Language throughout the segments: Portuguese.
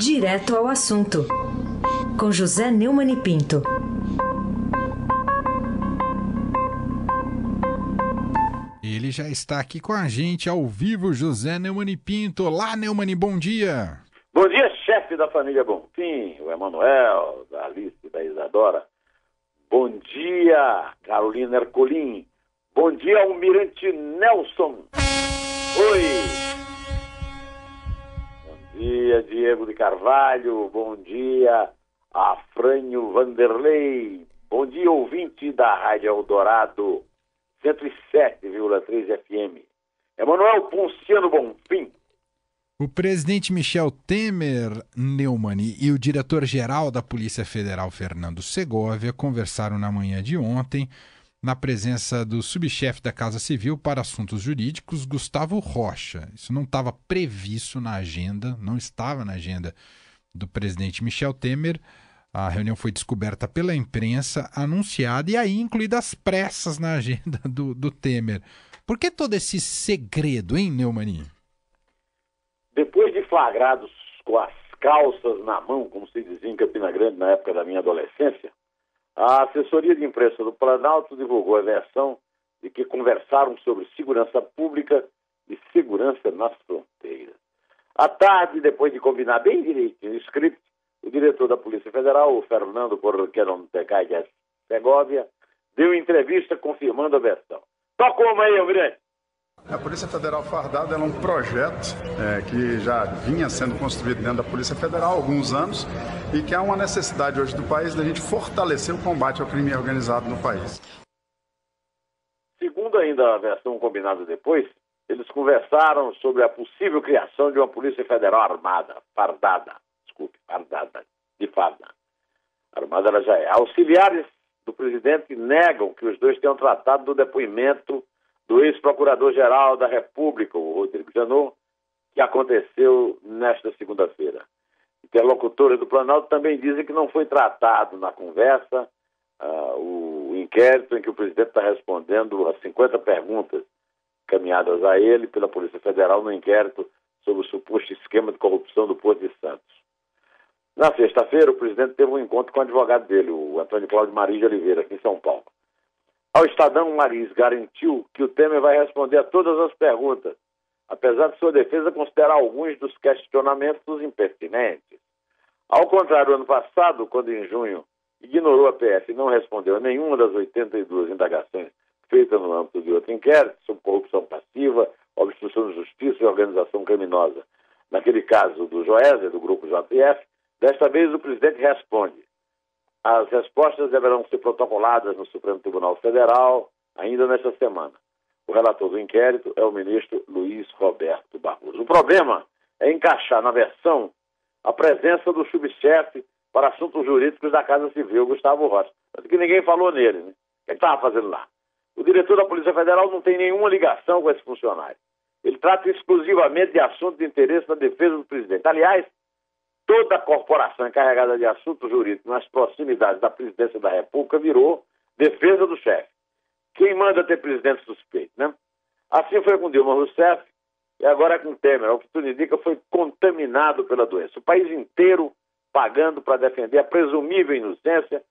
Direto ao assunto, com José Neumann e Pinto. Ele já está aqui com a gente ao vivo, José Neumann e Pinto. Olá, Neumann, bom dia. Bom dia, chefe da família Bonfim, o Emanuel, da Alice, da Isadora. Bom dia, Carolina Ercolim. Bom dia, Almirante Nelson. Oi. Bom dia, Diego de Carvalho. Bom dia, Afrânio Vanderlei. Bom dia, ouvinte da Rádio Eldorado 107,3 FM. Emanuel Ponciano Bonfim. O presidente Michel Temer Neumann e o diretor-geral da Polícia Federal, Fernando Segovia, conversaram na manhã de ontem na presença do subchefe da Casa Civil para Assuntos Jurídicos, Gustavo Rocha. Isso não estava previsto na agenda, não estava na agenda do presidente Michel Temer. A reunião foi descoberta pela imprensa, anunciada e aí incluída as pressas na agenda do, do Temer. Por que todo esse segredo, hein, Neumann? Depois de flagrados com as calças na mão, como se dizia em Campina Grande na época da minha adolescência, a assessoria de imprensa do Planalto divulgou a versão de que conversaram sobre segurança pública e segurança nas fronteiras. À tarde, depois de combinar bem direitinho o script, o diretor da Polícia Federal, o Fernando Correqueron Tecaias Segovia, deu entrevista confirmando a versão. Toca uma aí, Almirante. A Polícia Federal Fardada é um projeto é, que já vinha sendo construído dentro da Polícia Federal há alguns anos e que há uma necessidade hoje do país da gente fortalecer o combate ao crime organizado no país. Segundo ainda a versão combinada depois, eles conversaram sobre a possível criação de uma Polícia Federal armada, fardada, desculpe, fardada, de farda. Armada ela já é. Auxiliares do presidente negam que os dois tenham tratado do depoimento do ex-procurador-geral da República, o Rodrigo Janot, que aconteceu nesta segunda-feira. Interlocutores do Planalto também dizem que não foi tratado na conversa uh, o inquérito em que o presidente está respondendo a 50 perguntas caminhadas a ele pela Polícia Federal no inquérito sobre o suposto esquema de corrupção do Porto de Santos. Na sexta-feira, o presidente teve um encontro com o advogado dele, o Antônio Cláudio Maria de Oliveira, aqui em São Paulo. Ao Estadão, Maris garantiu que o Temer vai responder a todas as perguntas, apesar de sua defesa considerar alguns dos questionamentos impertinentes. Ao contrário ano passado, quando em junho ignorou a PF e não respondeu a nenhuma das 82 indagações feitas no âmbito de outro inquérito sobre corrupção passiva, obstrução de justiça e organização criminosa. Naquele caso do Joésia, do grupo JF, desta vez o presidente responde. As respostas deverão ser protocoladas no Supremo Tribunal Federal ainda nesta semana. O relator do inquérito é o ministro Luiz Roberto Barroso. O problema é encaixar na versão a presença do subchefe para assuntos jurídicos da Casa Civil, Gustavo Rocha. que ninguém falou nele, né? O que estava fazendo lá? O diretor da Polícia Federal não tem nenhuma ligação com esse funcionário. Ele trata exclusivamente de assuntos de interesse na defesa do presidente. Aliás, toda a corporação encarregada de assuntos jurídicos nas proximidades da presidência da República virou defesa do chefe. Quem manda ter presidente suspeito, né? Assim foi com Dilma Rousseff e agora é com Temer. O que tudo indica foi contaminado pela doença. O país inteiro pagando para defender a presumível inocência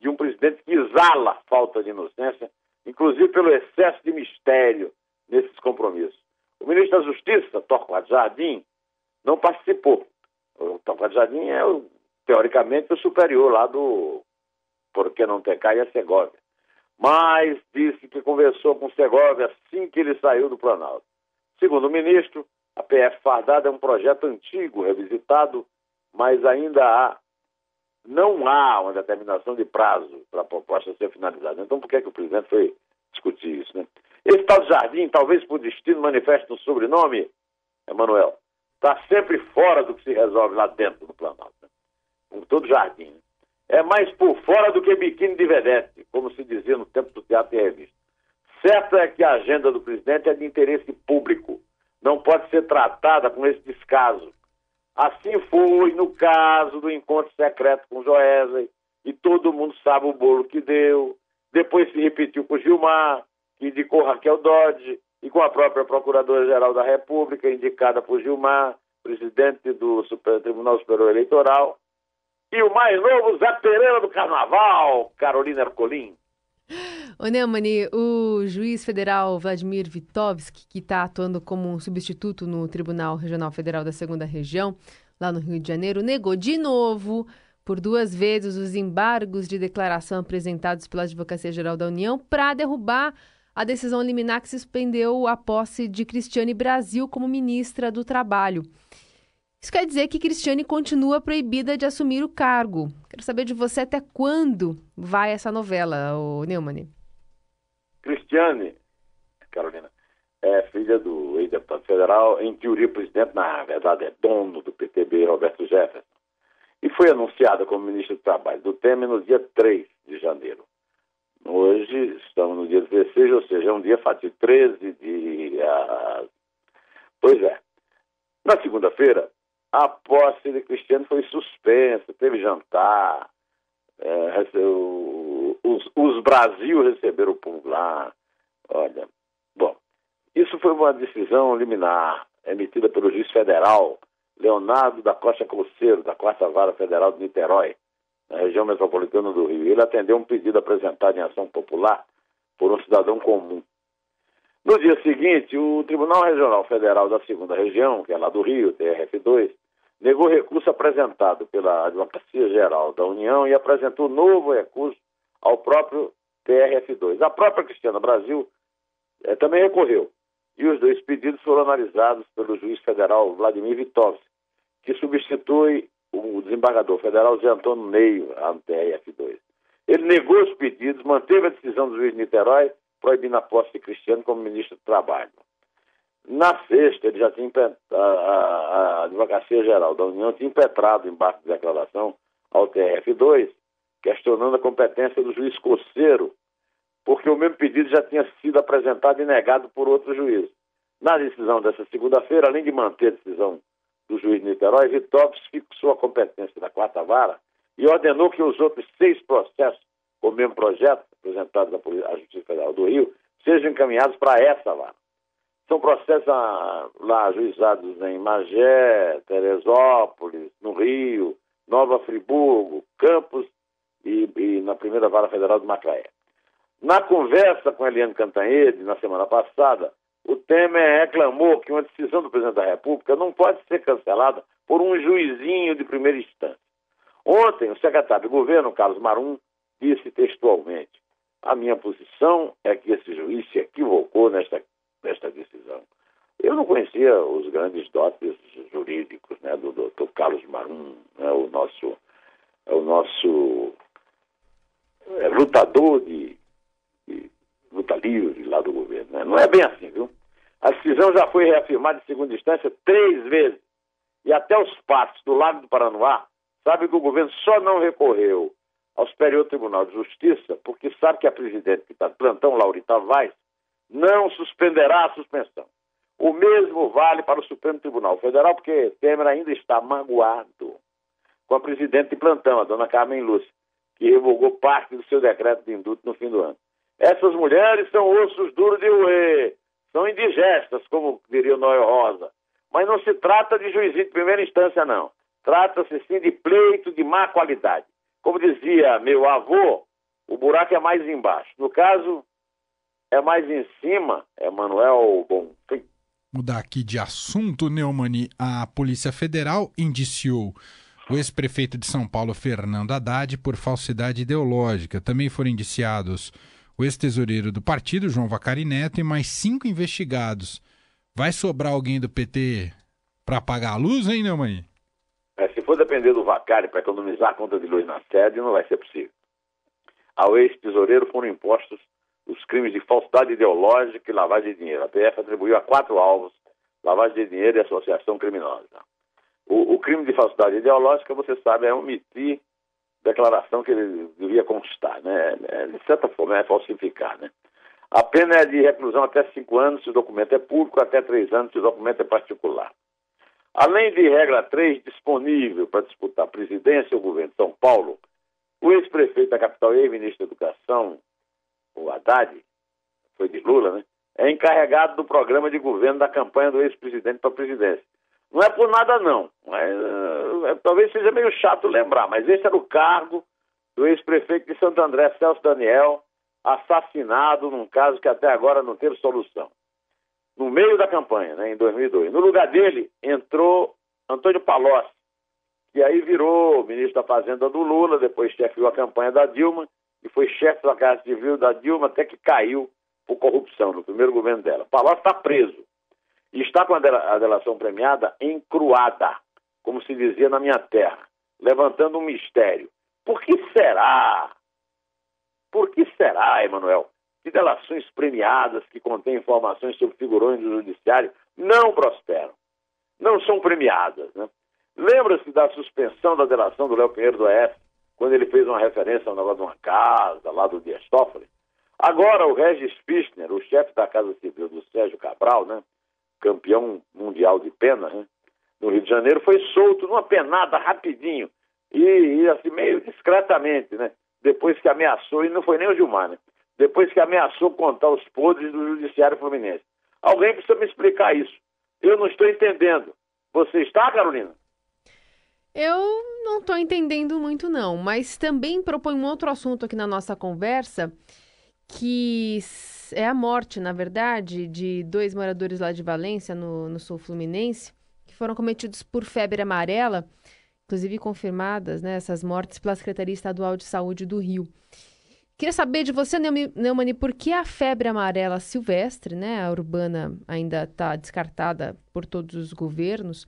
de um presidente que exala falta de inocência, inclusive pelo excesso de mistério nesses compromissos. O ministro da Justiça, Torquato Jardim, não participou o Jardim é, teoricamente, o superior lá do Porque Não Ter Caia Segovia. Mas disse que conversou com Segovia assim que ele saiu do Planalto. Segundo o ministro, a PF Fardada é um projeto antigo, revisitado, mas ainda há, não há uma determinação de prazo para a proposta ser finalizada. Então, por que, é que o presidente foi discutir isso? Né? Esse tal Jardim, talvez por destino, manifeste um sobrenome, Emanuel, está sempre fora do que se resolve lá dentro do Planalto, né? todo jardim. É mais por fora do que biquíni de vedete, como se dizia no tempo do teatro e revista. Certo é que a agenda do presidente é de interesse público, não pode ser tratada com esse descaso. Assim foi no caso do encontro secreto com Joesley, e todo mundo sabe o bolo que deu. Depois se repetiu com Gilmar, que indicou Raquel Dodge, e com a própria Procuradora-Geral da República, indicada por Gilmar, presidente do Super, Tribunal Superior Eleitoral, e o mais novo Zé Pereira do Carnaval, Carolina Ercolim. Ô Neumani, o juiz federal Vladimir Vitovski, que está atuando como um substituto no Tribunal Regional Federal da Segunda Região, lá no Rio de Janeiro, negou de novo, por duas vezes, os embargos de declaração apresentados pela Advocacia Geral da União para derrubar a decisão liminar que suspendeu a posse de Cristiane Brasil como ministra do Trabalho. Isso quer dizer que Cristiane continua proibida de assumir o cargo. Quero saber de você até quando vai essa novela, o Neumann. Cristiane, Carolina, é filha do ex-deputado federal, em teoria presidente, na verdade é dono do PTB, Roberto Jefferson, e foi anunciada como ministro do Trabalho do Temer no dia 3 de janeiro. Hoje estamos no dia 16, ou seja, é um dia fatídico, 13 de. Pois é. Na segunda-feira, a posse de Cristiano foi suspensa, teve jantar, é, os, os Brasil receberam o povo lá. Olha, bom, isso foi uma decisão liminar emitida pelo juiz federal Leonardo da Costa Coceiro, da Quarta Vara Federal de Niterói, na região metropolitana do Rio. Ele atendeu um pedido apresentado em ação popular por um cidadão comum. No dia seguinte, o Tribunal Regional Federal da Segunda Região, que é lá do Rio, TRF2, negou recurso apresentado pela Advocacia Geral da União e apresentou novo recurso ao próprio TRF2. A própria Cristiana Brasil eh, também recorreu. E os dois pedidos foram analisados pelo juiz federal Vladimir Vitovski, que substitui o desembargador federal Zé Antônio Neio, no TRF2. Ele negou os pedidos, manteve a decisão do juiz de Niterói, proibindo a posse de Cristiano como ministro do Trabalho. Na sexta, ele já tinha a, a, a Advocacia Geral da União tinha impetrado embaixo de declaração ao TRF2, questionando a competência do juiz Coceiro, porque o mesmo pedido já tinha sido apresentado e negado por outro juiz. Na decisão dessa segunda-feira, além de manter a decisão do juiz de Niterói, Vitópolis fixou a competência da quarta vara e ordenou que os outros seis processos com o mesmo projeto, apresentados à Justiça Federal do Rio, sejam encaminhados para essa vara. São processos ah, lá ajuizados em Magé, Teresópolis, no Rio, Nova Friburgo, Campos e, e na primeira vara federal de Macaé. Na conversa com Eliane Cantanhede, na semana passada, o Temer reclamou que uma decisão do presidente da República não pode ser cancelada por um juizinho de primeira instância. Ontem, o secretário de governo, Carlos Marum, disse textualmente: A minha posição é que esse juiz se equivocou nesta desta decisão. Eu não conhecia os grandes dotes jurídicos né, do doutor Carlos Marum, né, o nosso, o nosso é, lutador de, de, luta livre lá do governo. Né? Não é bem assim, viu? A decisão já foi reafirmada em segunda instância três vezes. E até os patos do Lago do Paranoá sabem que o governo só não recorreu ao Superior Tribunal de Justiça porque sabe que a presidente que está de plantão, Laurita Vaz, não suspenderá a suspensão. O mesmo vale para o Supremo Tribunal Federal, porque Temer ainda está magoado com a presidente de plantão, a dona Carmen Lúcia, que revogou parte do seu decreto de indulto no fim do ano. Essas mulheres são ossos duros de roer, são indigestas, como diria o Noel Rosa. Mas não se trata de juizinho de primeira instância, não. Trata-se sim de pleito de má qualidade. Como dizia meu avô, o buraco é mais embaixo. No caso, é mais em cima, Emanuel Bonfim. Mudar aqui de assunto, Neumani. A Polícia Federal indiciou o ex-prefeito de São Paulo, Fernando Haddad, por falsidade ideológica. Também foram indiciados o ex-tesoureiro do partido, João Vacari Neto, e mais cinco investigados. Vai sobrar alguém do PT para apagar a luz, hein, Neumani? É, se for depender do Vacari para economizar a conta de luz na sede, não vai ser possível. Ao ex-tesoureiro foram impostos os crimes de falsidade ideológica e lavagem de dinheiro. A PF atribuiu a quatro alvos lavagem de dinheiro e associação criminosa. O, o, crime de falsidade ideológica, você sabe, é omitir declaração que ele devia constar, né? É, de certa forma, é falsificar, né? A pena é de reclusão até cinco anos se o documento é público, até três anos se o documento é particular. Além de regra 3, disponível para disputar a presidência o governo de São Paulo, o ex-prefeito da capital e ex-ministro da Educação, o Haddad, foi de Lula, né? É encarregado do programa de governo da campanha do ex-presidente para a presidência. Não é por nada não, mas, uh, talvez seja meio chato lembrar, mas esse era o cargo do ex-prefeito de Santo André, Celso Daniel, assassinado num caso que até agora não teve solução. No meio da campanha, né, em 2002. No lugar dele entrou Antônio Palocci, que aí virou ministro da Fazenda do Lula, depois chefiou a campanha da Dilma e foi chefe da Casa Civil da Dilma até que caiu por corrupção no primeiro governo dela. Palocci está preso e está com a delação premiada encruada, como se dizia na minha terra, levantando um mistério. Por que será? Por que será, Emanuel, que delações premiadas que contêm informações sobre figurões do judiciário não prosperam? Não são premiadas, né? Lembra-se da suspensão da delação do Léo Pinheiro do EF, quando ele fez uma referência ao negócio de uma casa lá do Dias Toffoli? Agora, o Regis Fischner, o chefe da Casa Civil do Sérgio Cabral, né, campeão mundial de pena, né, no Rio de Janeiro, foi solto numa penada rapidinho e, e, assim, meio discretamente, né, depois que ameaçou, e não foi nem o Gilmar, né, depois que ameaçou contar os podres do Judiciário Fluminense. Alguém precisa me explicar isso. Eu não estou entendendo. Você está, Carolina? Eu não estou entendendo muito, não, mas também propõe um outro assunto aqui na nossa conversa que é a morte, na verdade, de dois moradores lá de Valência, no, no sul fluminense, que foram cometidos por febre amarela, inclusive confirmadas, né, essas mortes pela Secretaria Estadual de Saúde do Rio. Queria saber de você, Neumani, por que a febre amarela silvestre, né, a urbana ainda está descartada por todos os governos,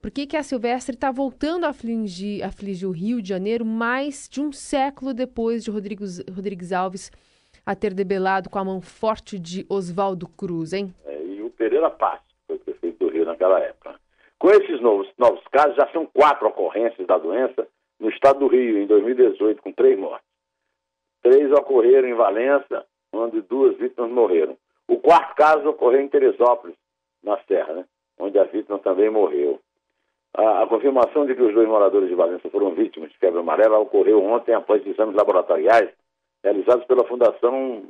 por que, que a silvestre está voltando a afligir, afligir o Rio de Janeiro mais de um século depois de Rodrigues, Rodrigues Alves a ter debelado com a mão forte de Oswaldo Cruz, hein? É, e o Pereira Passos, foi prefeito do Rio naquela época. Com esses novos, novos casos, já são quatro ocorrências da doença no estado do Rio, em 2018, com três mortes. Três ocorreram em Valença, onde duas vítimas morreram. O quarto caso ocorreu em Teresópolis, na Serra, né? onde a vítima também morreu. A, a, confirmação de que os dois moradores de Valença foram vítimas de febre amarela ocorreu ontem após exames laboratoriais realizados pela Fundação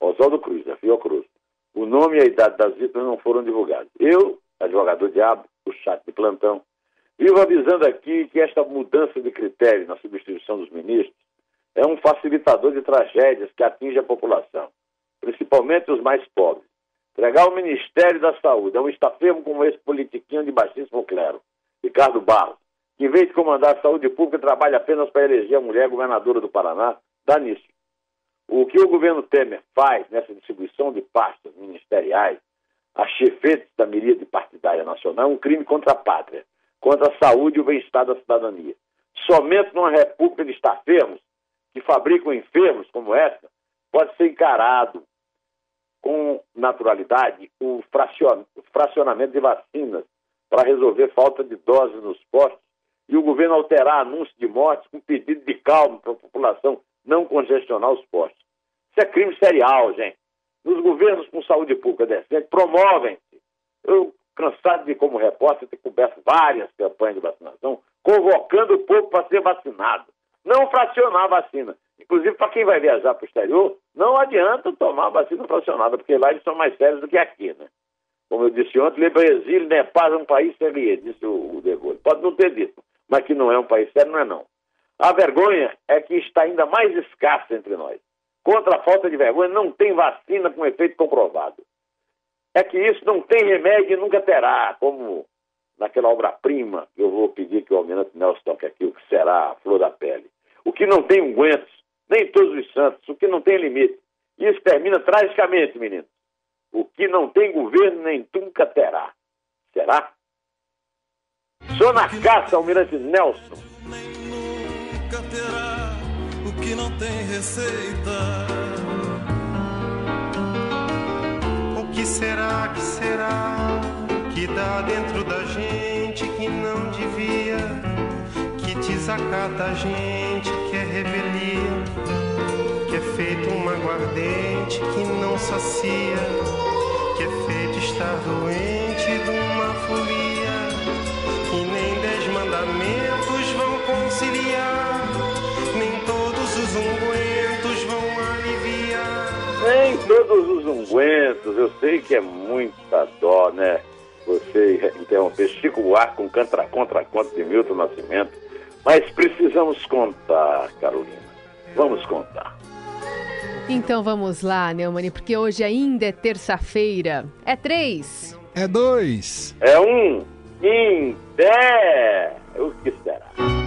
Oswaldo Cruz, da Fiocruz. O nome e a idade das vítimas não foram divulgados. Eu, advogado diabo, o chat de plantão, vivo avisando aqui que esta mudança de critério na substituição dos ministros é um facilitador de tragédias que atinge a população, principalmente os mais pobres. Entregar o Ministério da Saúde a um estafemo como esse politiquinho de baixíssimo clero, Ricardo Barros, que em vez de comandar a saúde pública trabalha apenas para eleger a mulher governadora do Paraná, dá nisso. O que o governo Temer faz nessa distribuição de pastas ministeriais a chefetes da miríade partidária nacional é um crime contra a pátria, contra a saúde e o bem-estar da cidadania. Somente numa república de estafermos, que fabricam enfermos como essa, pode ser encarado com naturalidade o fracionamento de vacinas para resolver falta de doses nos postos e o governo alterar anúncio de mortes com pedido de calma para a população não congestionar os postos. Isso é crime serial, gente. Nos governos com saúde pública decente, promovem-se. Eu, cansado de, como repórter, ter coberto várias campanhas de vacinação, convocando o povo para ser vacinado. Não fracionar a vacina. Inclusive, para quem vai viajar para o exterior, não adianta tomar vacina fracionada, porque lá eles são mais sérios do que aqui, né? Como eu disse ontem, le Brasil paz é um país sério, disse o, o De Gaulle. Pode não ter dito, mas que não é um país sério, não é não. A vergonha é que está ainda mais escassa entre nós. Contra a falta de vergonha, não tem vacina com efeito comprovado. É que isso não tem remédio e nunca terá, como naquela obra-prima que eu vou pedir que o Almirante Nelson toque aqui, o que será a flor da pele. O que não tem ungüentos, nem todos os santos, o que não tem limite. Isso termina tragicamente, menino. O que não tem governo, nem nunca terá. Será? Sou na caça, Almirante Nelson terá o que não tem receita. O que será, que será que dá dentro da gente que não devia, que desacata a gente, que é revelia, que é feito uma aguardente que não sacia, que é feito estar doente de uma folia, que nem dez mandamentos vão conciliar todos os ungüentos, eu sei que é muita dó, né? Você interromper Chico Buarque com contra, contra conta de Milton Nascimento. Mas precisamos contar, Carolina. Vamos contar. Então vamos lá, Neumani, porque hoje ainda é terça-feira. É três. É dois. É um em pé. O que será?